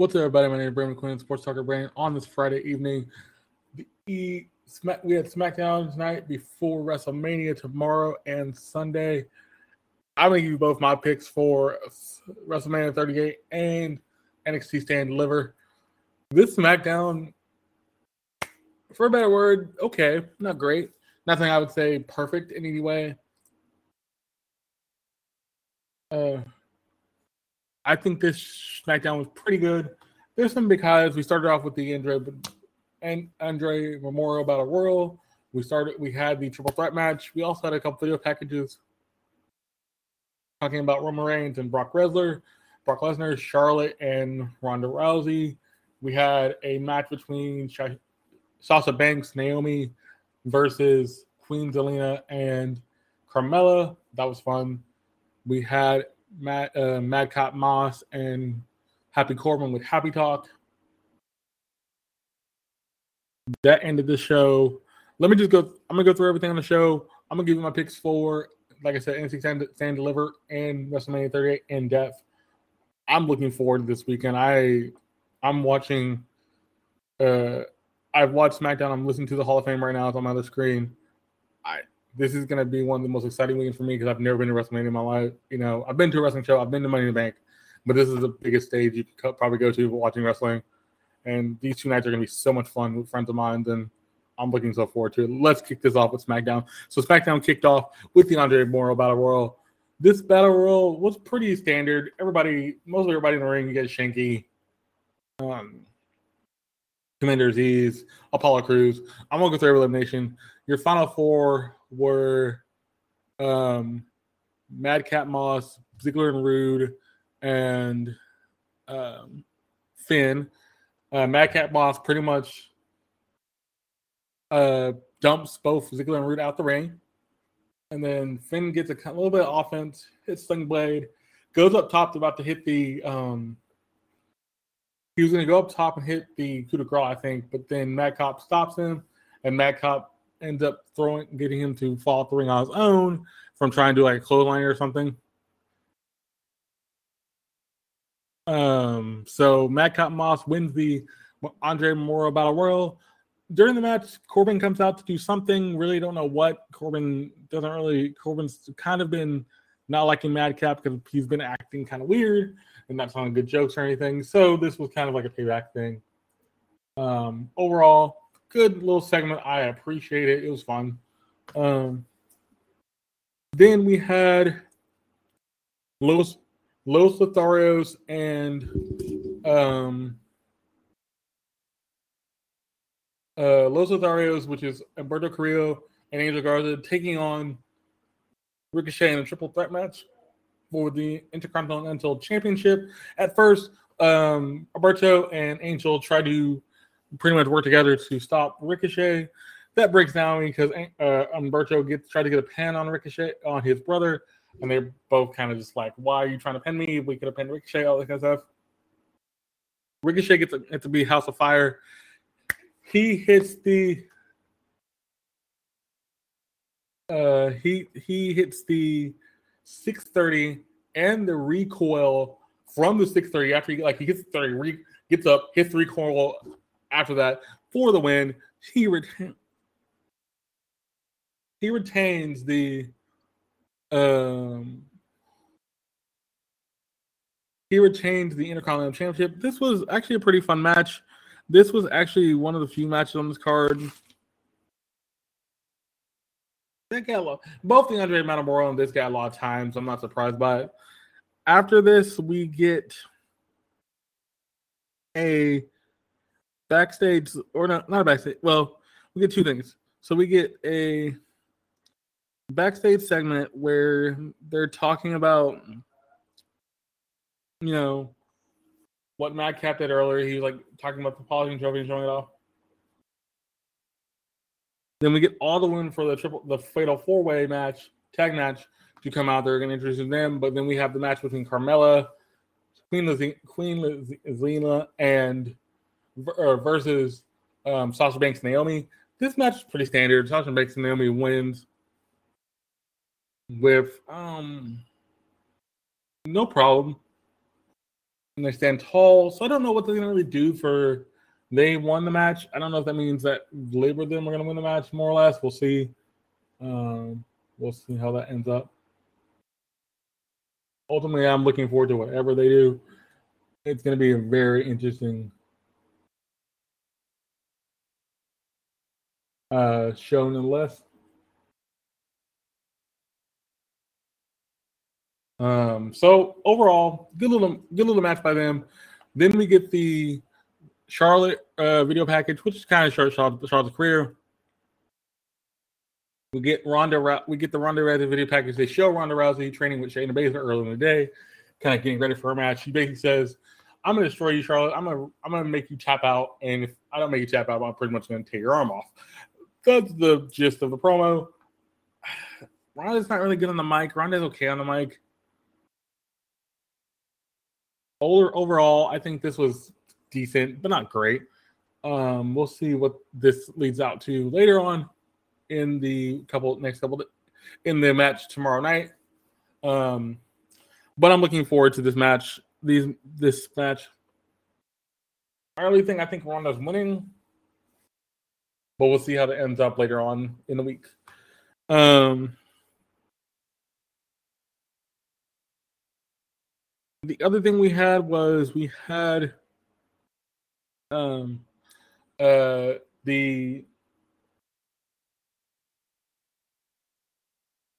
What's up, everybody? My name is Brandon Quinn, Sports Talker Brandon. On this Friday evening, the e, Smack, we had SmackDown tonight before WrestleMania tomorrow and Sunday. I'm gonna give you both my picks for WrestleMania 38 and NXT Stand Deliver. This SmackDown, for a better word, okay, not great. Nothing I would say perfect in any way. Uh, I think this SmackDown was pretty good. There's some big highlights. We started off with the Andre and Andre Memorial Battle Royal. We started. We had the triple threat match. We also had a couple video packages talking about Roman Reigns and Brock Lesnar, Brock Lesnar, Charlotte, and Ronda Rousey. We had a match between Sasha Banks, Naomi versus Queen Zelina and Carmella. That was fun. We had Matt uh, Madcap Moss and Happy Corbin with Happy Talk. That ended the show. Let me just go. I'm gonna go through everything on the show. I'm gonna give you my picks for, like I said, NXT Stand, Stand Deliver and WrestleMania 38 in depth. I'm looking forward to this weekend. I I'm watching. Uh, I've watched SmackDown. I'm listening to the Hall of Fame right now. It's on my other screen. I this is to be one of the most exciting weekends for me because I've never been to WrestleMania in my life. You know, I've been to a wrestling show, I've been to Money in the Bank, but this is the biggest stage you could probably go to watching wrestling. And these two nights are going to be so much fun with friends of mine, and I'm looking so forward to it. Let's kick this off with SmackDown. So SmackDown kicked off with the Andre Memorial Battle Royal. This Battle Royal was pretty standard. Everybody, mostly everybody in the ring, you Shanky, um, Commander Azeez, Apollo Crews. I'm gonna go through every elimination. Your final four were um, Madcap Moss, Ziggler and Roode, and um, Finn. Uh, Madcap Moss pretty much uh, dumps both Ziggler and Roode out the ring. And then Finn gets a, a little bit of offense, hits Sling Blade, goes up top, to about to hit the. Um, he was going to go up top and hit the coup de grace, I think, but then Madcap stops him, and Madcap ends up throwing, getting him to fall ring on his own from trying to like a clothesline or something. Um, so Madcap Moss wins the Andre Memorial Battle Royal. During the match, Corbin comes out to do something. Really don't know what. Corbin doesn't really. Corbin's kind of been not liking Madcap because he's been acting kind of weird and not telling good jokes or anything. So this was kind of like a payback thing. Um, overall, good little segment. I appreciate it. It was fun. Um, then we had Los Los Lotharios and um, uh, Los Lotharios, which is Humberto Carrillo and Angel Garza, taking on Ricochet in a triple threat match for the Intercontinental Championship. At first, um, Alberto and Angel try to pretty much work together to stop Ricochet. That breaks down because uh, Humberto gets tried to get a pin on Ricochet on his brother, and they're both kind of just like, "Why are you trying to pin me? We could have pinned Ricochet." All that kind of stuff. Ricochet gets to, to be House of Fire. He hits the uh, he he hits the 630 and the recoil from the 630 after he like he the 30 re, gets up hits the recoil after that for the win. He retains he retains the um he retains the Intercontinental Championship. This was actually a pretty fun match. This was actually one of the few matches on this card. That got a lot, both the Andre Matamoro and this got a lot of times. I'm not surprised by it. after this, we get a backstage or not not a backstage. Well, we get two things. So we get a backstage segment where they're talking about you know what Madcap did earlier. He was like talking about the polishing trophy and showing it off. Then we get all the win for the triple the fatal four way match, tag match to come out. They're going to introduce them, but then we have the match between Carmella, Queen Liz- Queen Zelina, and uh, versus um, Sasha Banks Naomi. This match is pretty standard. Sasha Banks Naomi wins with um no problem. And they stand tall. So I don't know what they're gonna really do for they won the match. I don't know if that means that Labor them are gonna win the match more or less. We'll see. Um we'll see how that ends up. Ultimately, I'm looking forward to whatever they do. It's gonna be a very interesting uh show nonetheless. Um, so overall, good little good little match by them. Then we get the Charlotte uh, video package, which is kind of short Charlotte, Charlotte's career. We get Ronda. We get the Ronda Rousey video package. They show Ronda Rousey training with Shayna Baszler early in the day, kind of getting ready for her match. She basically says, "I'm to destroy you, Charlotte. I'm to I'm to make you tap out, and if I don't make you tap out, I'm pretty much to take your arm off." That's the gist of the promo. Ronda's not really good on the mic. Ronda's okay on the mic overall, I think this was decent, but not great. Um, we'll see what this leads out to later on in the couple next couple in the match tomorrow night. Um, but I'm looking forward to this match. These this match. I really think I think Ronda's winning, but we'll see how that ends up later on in the week. Um, the other thing we had was we had um uh the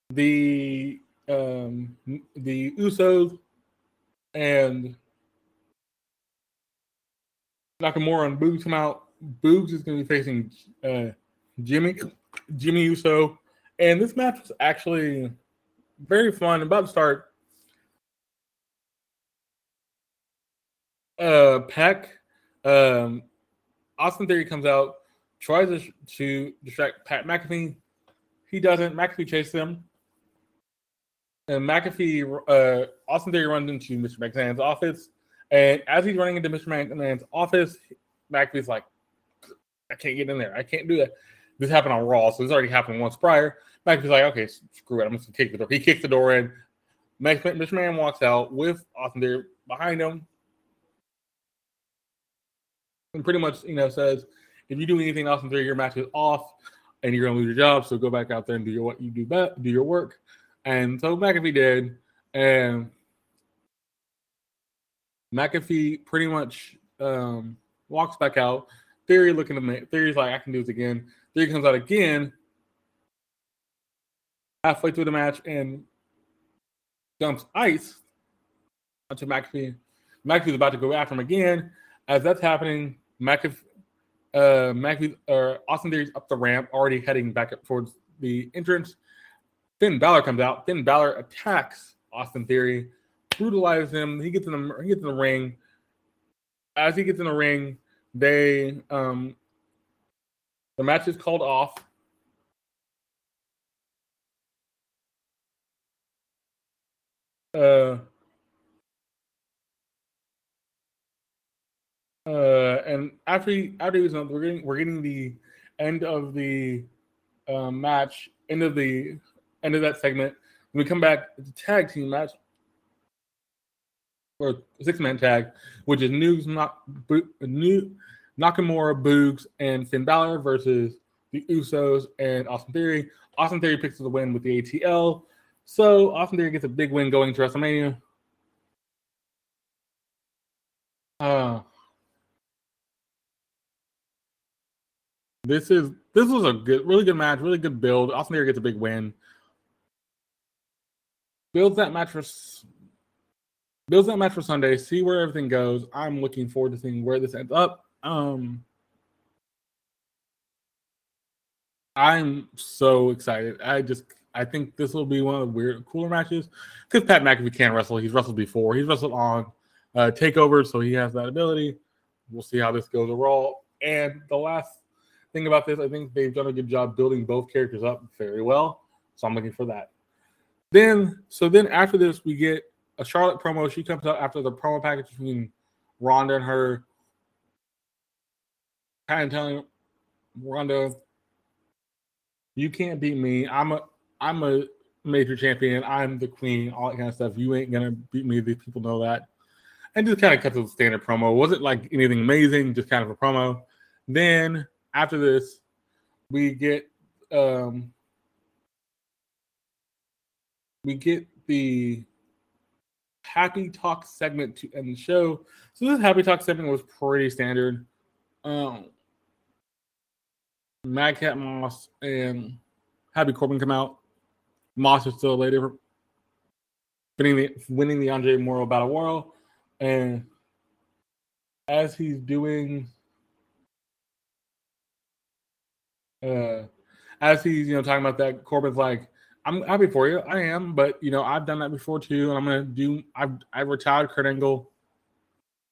the um the Usos and Nakamura and Boogs come out. Boogs is going to be facing uh, Jimmy Jimmy Uso, and this match was actually very fun. About to start, uh Peck, um, Austin Theory comes out, tries to, to distract Pat McAfee. He doesn't. McAfee chases him. And McAfee, uh, Austin Theory runs into Mr. McMahon's office. And as he's running into Mr. McMahon's office, McAfee's like, I can't get in there. I can't do that. This happened on Raw, so this already happened once prior. McAfee's like, okay, screw it. I'm just going to kick the door. He kicks the door in. Mr. McMahon walks out with Austin Theory behind him and pretty much you know says if you do anything else until your match is off and you're gonna lose your job, so go back out there and do your what you do best, do your work. And so McAfee did, and McAfee pretty much um, walks back out. Theory looking at me. Theory's like, I can do this again. Theory comes out again halfway through the match and dumps ice onto McAfee. McAfee's about to go after him again. As that's happening, McAfee, uh, McAfee, uh, Austin Theory's up the ramp, already heading back up towards the entrance. Finn Balor comes out. Finn Balor attacks Austin Theory, brutalizes him. He gets in the he gets in the ring. As he gets in the ring, they um the match is called off. Uh Uh, and after he, after he was we're getting we're getting the end of the uh, match, end of the end of that segment. When we come back, it's a tag team match or six man tag, which is News not new Nakamura, Boogs, and Finn Balor versus the Usos and Austin Theory. Austin Theory picks the win with the ATL. So Austin Theory gets a big win going to WrestleMania. Uh, This is this was a good, really good match, really good build. Austin Theory gets a big win. Builds that match for build that match for Sunday, see where everything goes. I'm looking forward to seeing where this ends up. Um, I'm so excited. I just I think this will be one of the weird cooler matches because Pat McAfee can wrestle. He's wrestled before. He's wrestled on uh, Takeover, so he has that ability. We'll see how this goes overall. And the last thing about this, I think they've done a good job building both characters up very well. So I'm looking for that. Then, so then after this, we get a Charlotte promo. She comes out after the promo package between Ronda and her, kind of telling Ronda, "You can't beat me. I'm a I'm a major champion. I'm the queen. All that kind of stuff. You ain't gonna beat me. These people know that." And just kind of cut to the standard promo. wasn't like anything amazing, just kind of a promo. Then after this, we get um we get the happy talk segment to end the show. So this happy talk segment was pretty standard. Um Madcap Moss and Happy Corbin come out. Moss is still later winning the winning the Andre Memorial Battle Royal. And as he's doing uh as he's you know talking about that, Corbin's like, I'm happy for you. I am, but you know, I've done that before too, and I'm gonna do. I've I've retired Kurt Angle.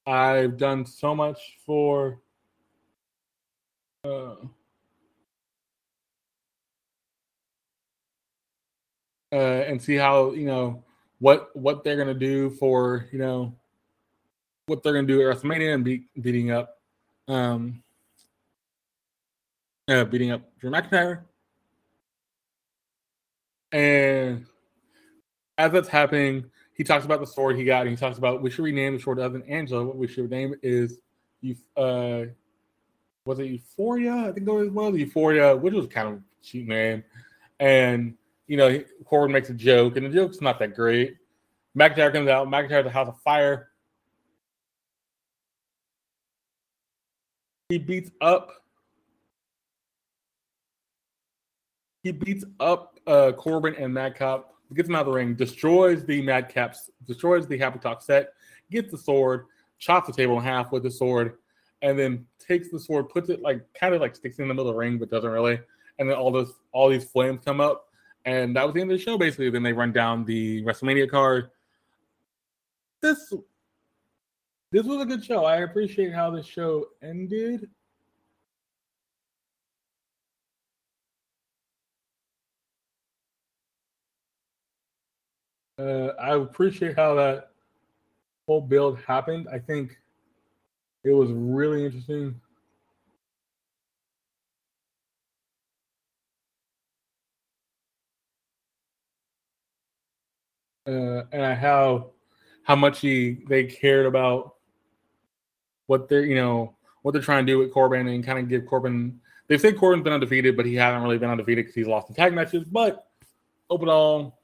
I've done so much for. Uh, uh, and see how you know what what they're gonna do for you know what they're gonna do at WrestleMania and be, beating up, um, uh, beating up Drew McIntyre. And as that's happening, he talks about the sword he got, and he talks about we should rename the sword other than Angela. What we should name is uh was it Euphoria? I think it was well Euphoria, which was kind of cheap, man. And you know, Corbin makes a joke, and the joke's not that great. McIntyre comes out, McIntyre's a house of fire. He beats up he beats up uh, Corbin and Madcap, gets him out of the ring, destroys the Madcaps, destroys the Happy Talk set, gets the sword, chops the table in half with the sword, and then takes the sword, puts it like kind of like sticks in the middle of the ring, but doesn't really. And then all this, all these flames come up, and that was the end of the show. Basically, then they run down the WrestleMania card. This, this was a good show. I appreciate how the show ended. Uh, I appreciate how that whole build happened. I think it was really interesting. Uh, and how how much he they cared about what they're you know what they're trying to do with Corbin and kind of give Corbin. They say Corbin's been undefeated, but he hasn't really been undefeated because he's lost in tag matches. But overall,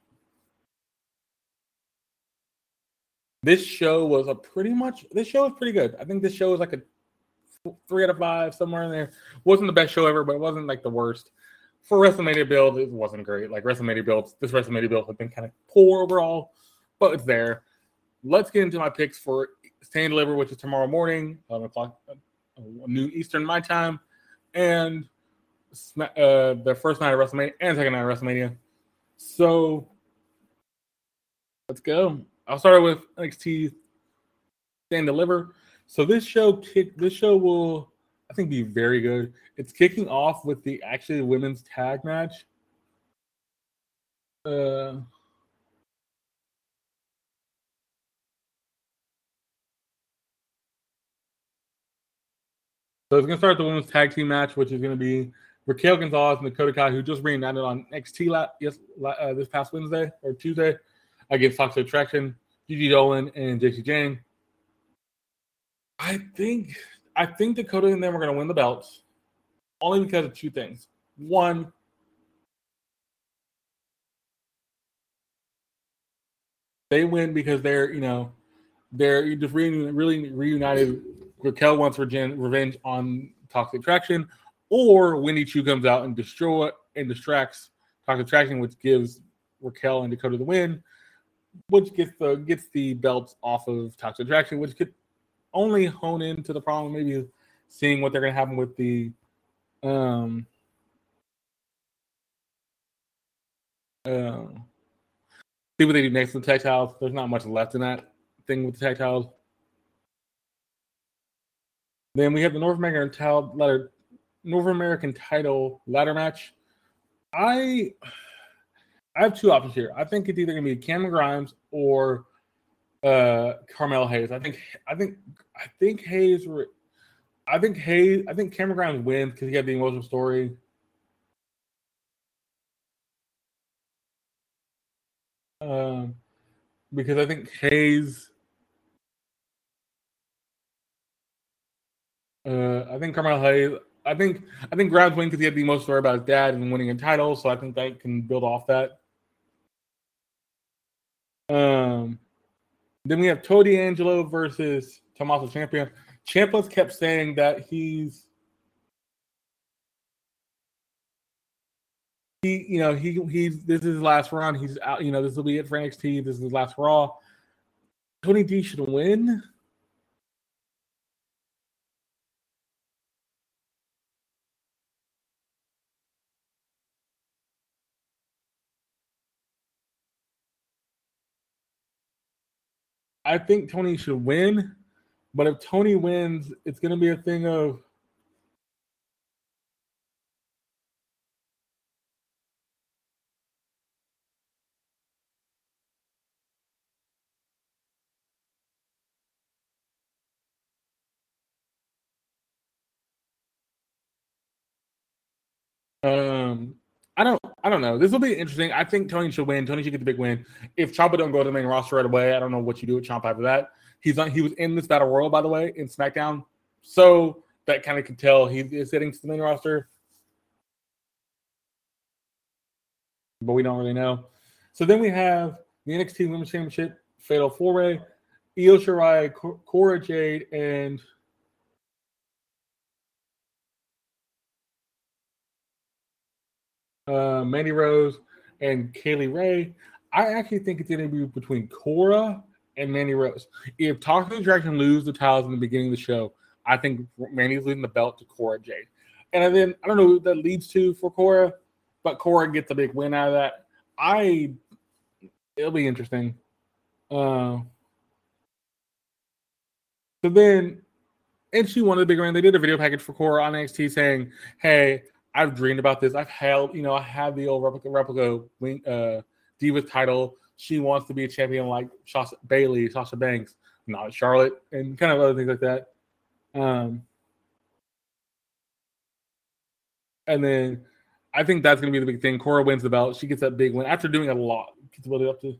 This show was a pretty much this show was pretty good. I think this show was like a three out of five somewhere in there. wasn't the best show ever, but it wasn't like the worst. For WrestleMania build, it wasn't great. Like WrestleMania builds, this WrestleMania build has been kind of poor overall, but it's there. Let's get into my picks for Stand Deliver, which is tomorrow morning, 11 o'clock uh, noon Eastern my time, and uh, the first night of WrestleMania and second night of WrestleMania. So let's go. I'll start with NXT Stand Deliver. So this show kick this show will I think be very good. It's kicking off with the actually women's tag match. Uh So it's gonna start the women's tag team match, which is gonna be Raquel Gonzalez and Dakota Kai, who just reunited on NXT la- yes, uh, this past Wednesday or Tuesday against Toxic Attraction, Gigi Dolan, and Jacy Jayne. I think I think Dakota and them are going to win the belts, only because of two things. One, they win because they're you know they're just really really reunited. Raquel wants revenge on Toxic Attraction, or Wendy Choo comes out and destroy and distracts Toxic Attraction, which gives Raquel and Dakota the win which gets the gets the belts off of Toxic Attraction, which could only hone into the problem, maybe seeing what they're gonna happen with the um uh, see what they do next with the tactiles. There's not much left in that thing with the tactiles. Then we have the North American title ladder, North American title ladder match. I I have two options here. I think it's either gonna be Cameron Grimes or uh Carmelo Hayes. I think I think I think Hayes I think Hayes I think Cameron Grimes wins because he had the emotional story. Um because I think Hayes Uh, I think Carmelo Hayes. I think I think Grimes wins because he had the most story about his dad and winning a title, so I think that can build off that. Um, then we have Tony D'Angelo versus Tommaso Ciampa. Ciampa's kept saying that he's he, you know, he he's this is his last run. He's out. You know, this will be it for NXT. This is his last Raw. Tony D should win. I think Tony should win, but if Tony wins, it's going to be a thing of um I don't know. This will be interesting. I think Tony should win. Tony should get the big win. If Ciampa don't go to the main roster right away, I don't know what you do with Ciampa after that. He's on he was in this battle royal, by the way, in SmackDown. So that kind of can tell he is heading to the main roster. But we don't really know. So then we have the NXT Women's Championship, Fatal Four Way, Io Shirai, Cora Jade, and uh, Mandy Rose, and Kay Lee Ray. I actually think it's going to be between Cora and Mandy Rose. If Toxic Attraction lose the titles in the beginning of the show, I think Mandy's leading the belt to Cora Jade. And then I don't know what that leads to for Cora, but Cora gets a big win out of that. I it'll be interesting. Uh, so then, and she won the big win. They did a video package for Cora on NXT saying, "Hey, I've dreamed about this. I've held, you know, I have the old replica replica uh, diva title. She wants to be a champion like Sasha Bayley, Sasha Banks, not Charlotte, and kind of other things like that. Um, and then I think that's going to be the big thing. Cora wins the belt. She gets that big win after doing a lot. Gets belt up to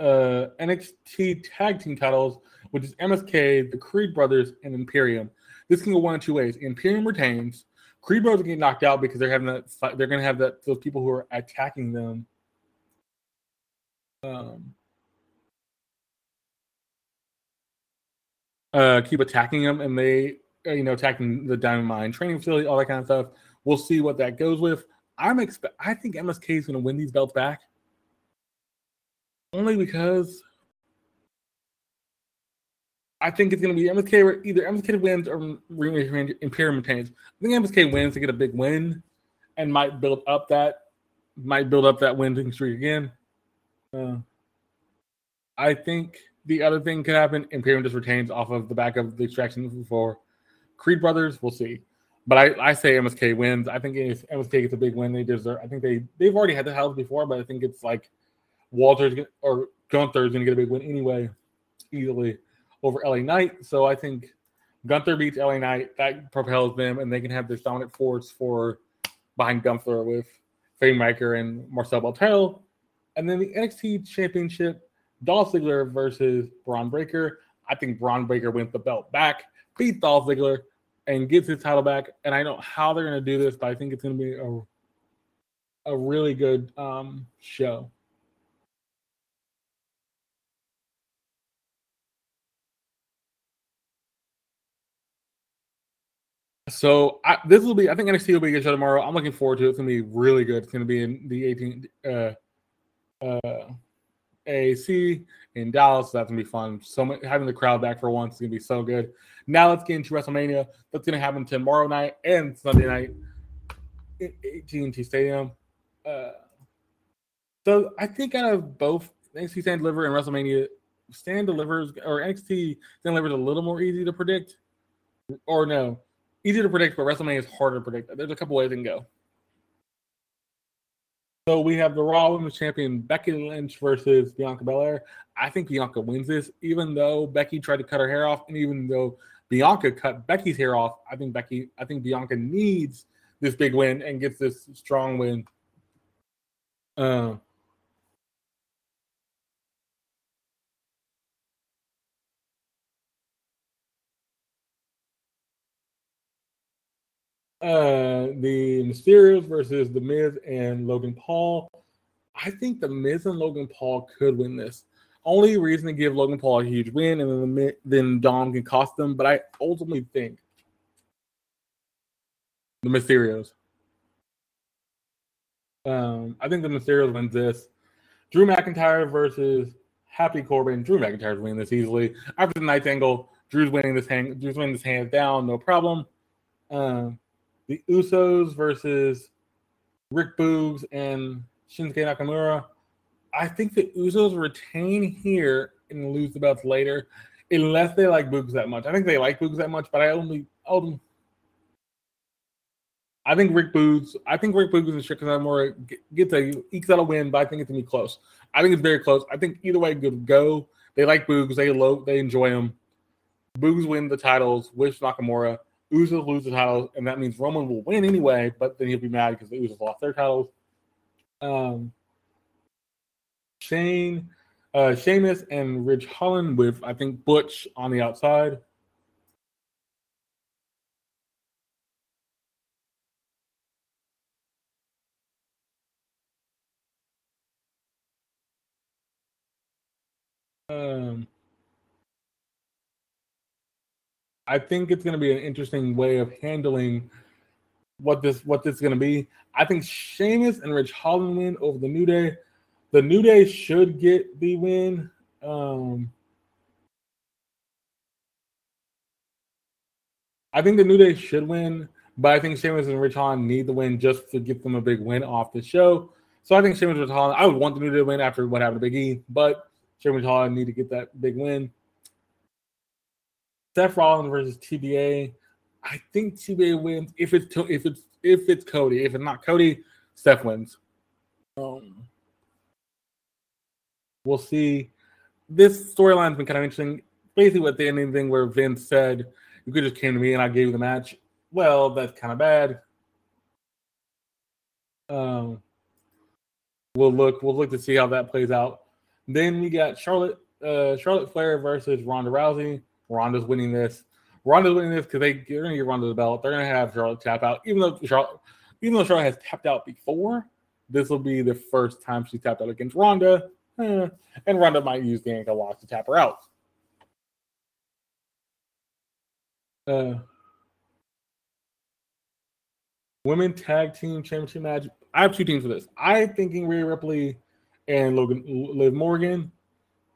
uh, NXT tag team titles, which is MSK, the Creed brothers, and Imperium. This can go one of two ways. Imperium retains. Creed Brothers get knocked out because they're having that. They're going to have that those people who are attacking them. Um, uh, keep attacking them, and they, uh, you know, attacking the Diamond Mine training facility, all that kind of stuff. We'll see what that goes with. I'm expect. I think MSK is going to win these belts back, only because I think it's going to be MSK either MSK wins or Imperium retains. I think MSK wins to get a big win and might build up that might build up that winning streak again. Uh, I think the other thing could happen. Imperium just retains off of the back of the extraction for Creed Brothers. We'll see. But I, I say MSK wins. I think MSK gets a big win, they deserve. I think they they've already had the house before, but I think it's like Walter's or Gunther's going to get a big win anyway, easily over LA Knight. So I think Gunther beats LA Knight. That propels them, and they can have this dominant force for behind Gunther with Fangmaker and Marcel Barthel. And then the NXT Championship, Dolph Ziggler versus Bron Breakker. I think Bron Breakker wins the belt back, beats Dolph Ziggler, and gets his title back. And I don't know how they're going to do this, but I think it's going to be a a really good um, show. So I, this will be. I think NXT will be a good show tomorrow. I'm looking forward to it. It's gonna be really good. It's gonna be in the 18th uh, uh, in Dallas. That's gonna be fun. So having the crowd back for once is gonna be so good. Now let's get into WrestleMania. That's gonna happen tomorrow night and Sunday night at AT&T Stadium. Uh, so I think out of both NXT Stand Deliver and WrestleMania, Stand delivers or NXT Stand delivers a little more easy to predict, or no, easy to predict, but WrestleMania is harder to predict. There's a couple ways it can go. So we have the Raw Women's Champion Becky Lynch versus Bianca Belair. I think Bianca wins this, even though Becky tried to cut her hair off, and even though Bianca cut Becky's hair off. I think Becky, I think Bianca needs this big win and gets this strong win. Uh, uh, the Mysterios versus The Miz and Logan Paul. I think The Miz and Logan Paul could win this. Only reason to give Logan Paul a huge win, and then then Dom can cost them. But I ultimately think the Mysterios. Um, I think the Mysterios wins this. Drew McIntyre versus Happy Corbin. Drew McIntyre's winning this easily. After the Night Angle, Drew's winning this hand. Drew's winning this hands down, no problem. Um, the Usos versus Rick Boogs and Shinsuke Nakamura. I think the Usos retain here and lose the belts later, unless they like Boogs that much. I think they like Boogs that much, but I only, I think Rick Boogs. I think Rick Boogs and Shinsuke Nakamura get a ekes out a win, but I think it's gonna be close. I think it's very close. I think either way could go. They like Boogs. They low. They enjoy him. Boogs win the titles. Wish Nakamura. Usos lose the titles, and that means Roman will win anyway, but then he'll be mad because the Usos lost their titles. Um, Shane, uh, Sheamus, and Ridge Holland with I think Butch on the outside. Um, I think it's going to be an interesting way of handling what this what this is going to be. I think Sheamus and Ridge Holland win over the New Day. The New Day should get the win. Um, I think the New Day should win, but I think Sheamus and Ridge Holland need the win just to get them a big win off the show. So I think Sheamus and Ridge Holland. I would want the New Day to win after what happened to Big E, but Sheamus Holland need to get that big win. Seth Rollins versus TBA. I think TBA wins if it's if it's if it's Cody. If it's not Cody, Seth wins. Um, we'll see. This storyline's been kind of interesting. Basically, what the ending thing where Vince said, "You could just came to me and I gave you the match." Well, that's kind of bad. Um, we'll look. We'll look to see how that plays out. Then we got Charlotte, uh, Charlotte Flair versus Ronda Rousey. Ronda's winning this. Ronda's winning this because they, they're going to give Ronda the belt. They're going to have Charlotte tap out, even though Charlotte, even though Charlotte has tapped out before. This will be the first time she tapped out against Ronda, eh, and Ronda might use the ankle lock to tap her out. Uh, women tag team championship match. I have two teams for this. I'm thinking Rhea Ripley and Logan Liv Morgan,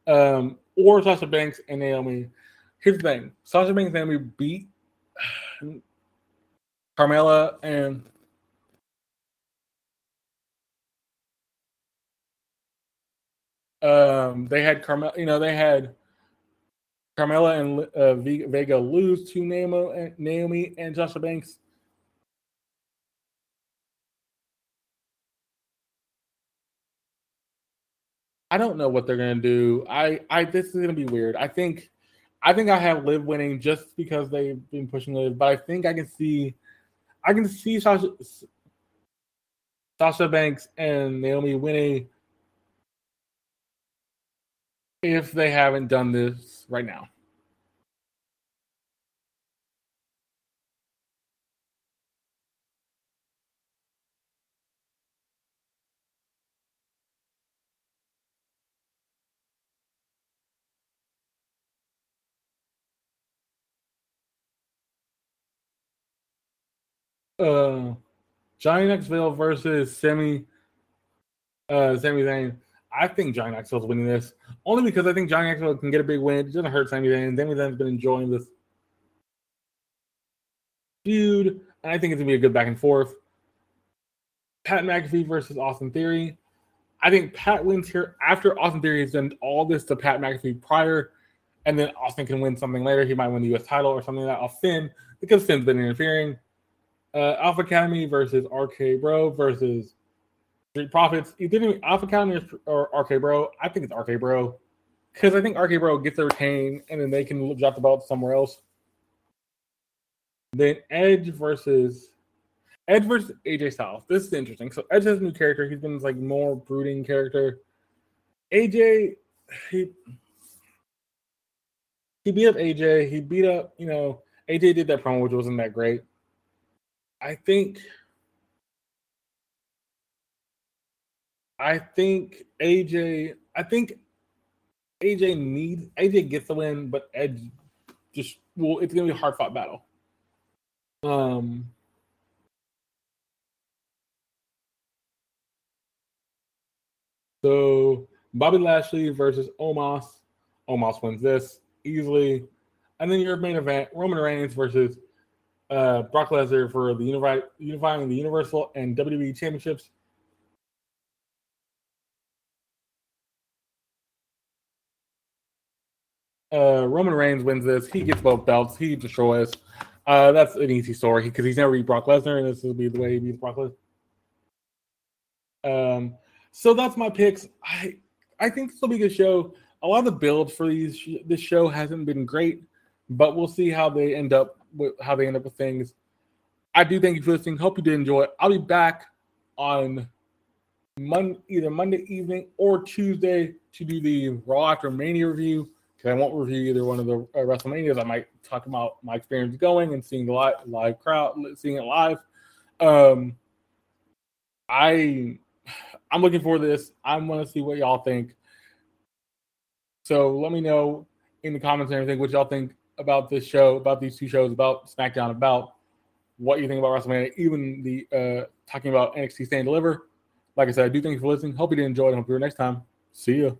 um, or Sasha Banks and Naomi here's the thing: Sasha Banks and Naomi beat Carmella and um, they had Carmella. You know, they had Carmella and uh, Vega lose to Naomi, Naomi and Sasha Banks. I don't know what they're gonna do. I, I this is gonna be weird. I think I think I have Liv winning just because they've been pushing Liv, but I think I can see, I can see Sasha, Sasha Banks and Naomi winning if they haven't done this right now. Uh, Johnny Knoxville versus Sammy uh Sami Zayn. I think Johnny Knoxville's winning this only because I think Johnny Knoxville can get a big win. It doesn't hurt Sami Zayn. Sami Zayn's been enjoying this feud, and I think it's gonna be a good back and forth. Pat McAfee versus Austin Theory. I think Pat wins here after Austin Theory has done all this to Pat McAfee prior, and then Austin can win something later. He might win the U.S. title or something like that off Finn because Finn's been interfering. Uh, Alpha Academy versus RK Bro versus Street Profits. Either Alpha Academy or RK Bro. I think it's RK Bro because I think RK Bro gets the retain and then they can drop the belt somewhere else. Then Edge versus Edge versus AJ Styles. This is interesting. So Edge has a new character. He's been this like more brooding character. AJ, he he beat up AJ. He beat up, you know, AJ did that promo, which wasn't that great. I think I think AJ, I think AJ needs AJ gets the win, but Edge just well, it's gonna be a hard fought battle. Um So Bobby Lashley versus Omos. Omos wins this easily. And then your main event, Roman Reigns versus uh, Brock Lesnar for the unifi- unifying the Universal and WWE championships. Uh, Roman Reigns wins this. He gets both belts. He destroys. Uh, that's an easy story because he's never beat Brock Lesnar, and this will be the way he beats Brock Lesnar. Um, so that's my picks. I I think this will be a good show. A lot of the build for these this show hasn't been great, but we'll see how they end up with how they end up with things. I do thank you for listening. Hope you did enjoy. I'll be back on Monday, either Monday evening or Tuesday to do the Raw after Mania review. Because I won't review either one of the uh, WrestleManias. I might talk about my experience going and seeing the live, live crowd, seeing it live. Um, I I'm looking for this. I want to see what y'all think. So let me know in the comments and everything what y'all think about this show, about these two shows, about SmackDown, about what you think about WrestleMania, even the uh talking about NXT Stand Deliver. Like I said, I do thank you for listening. Hope you did enjoy it. Hope you're next time. See ya.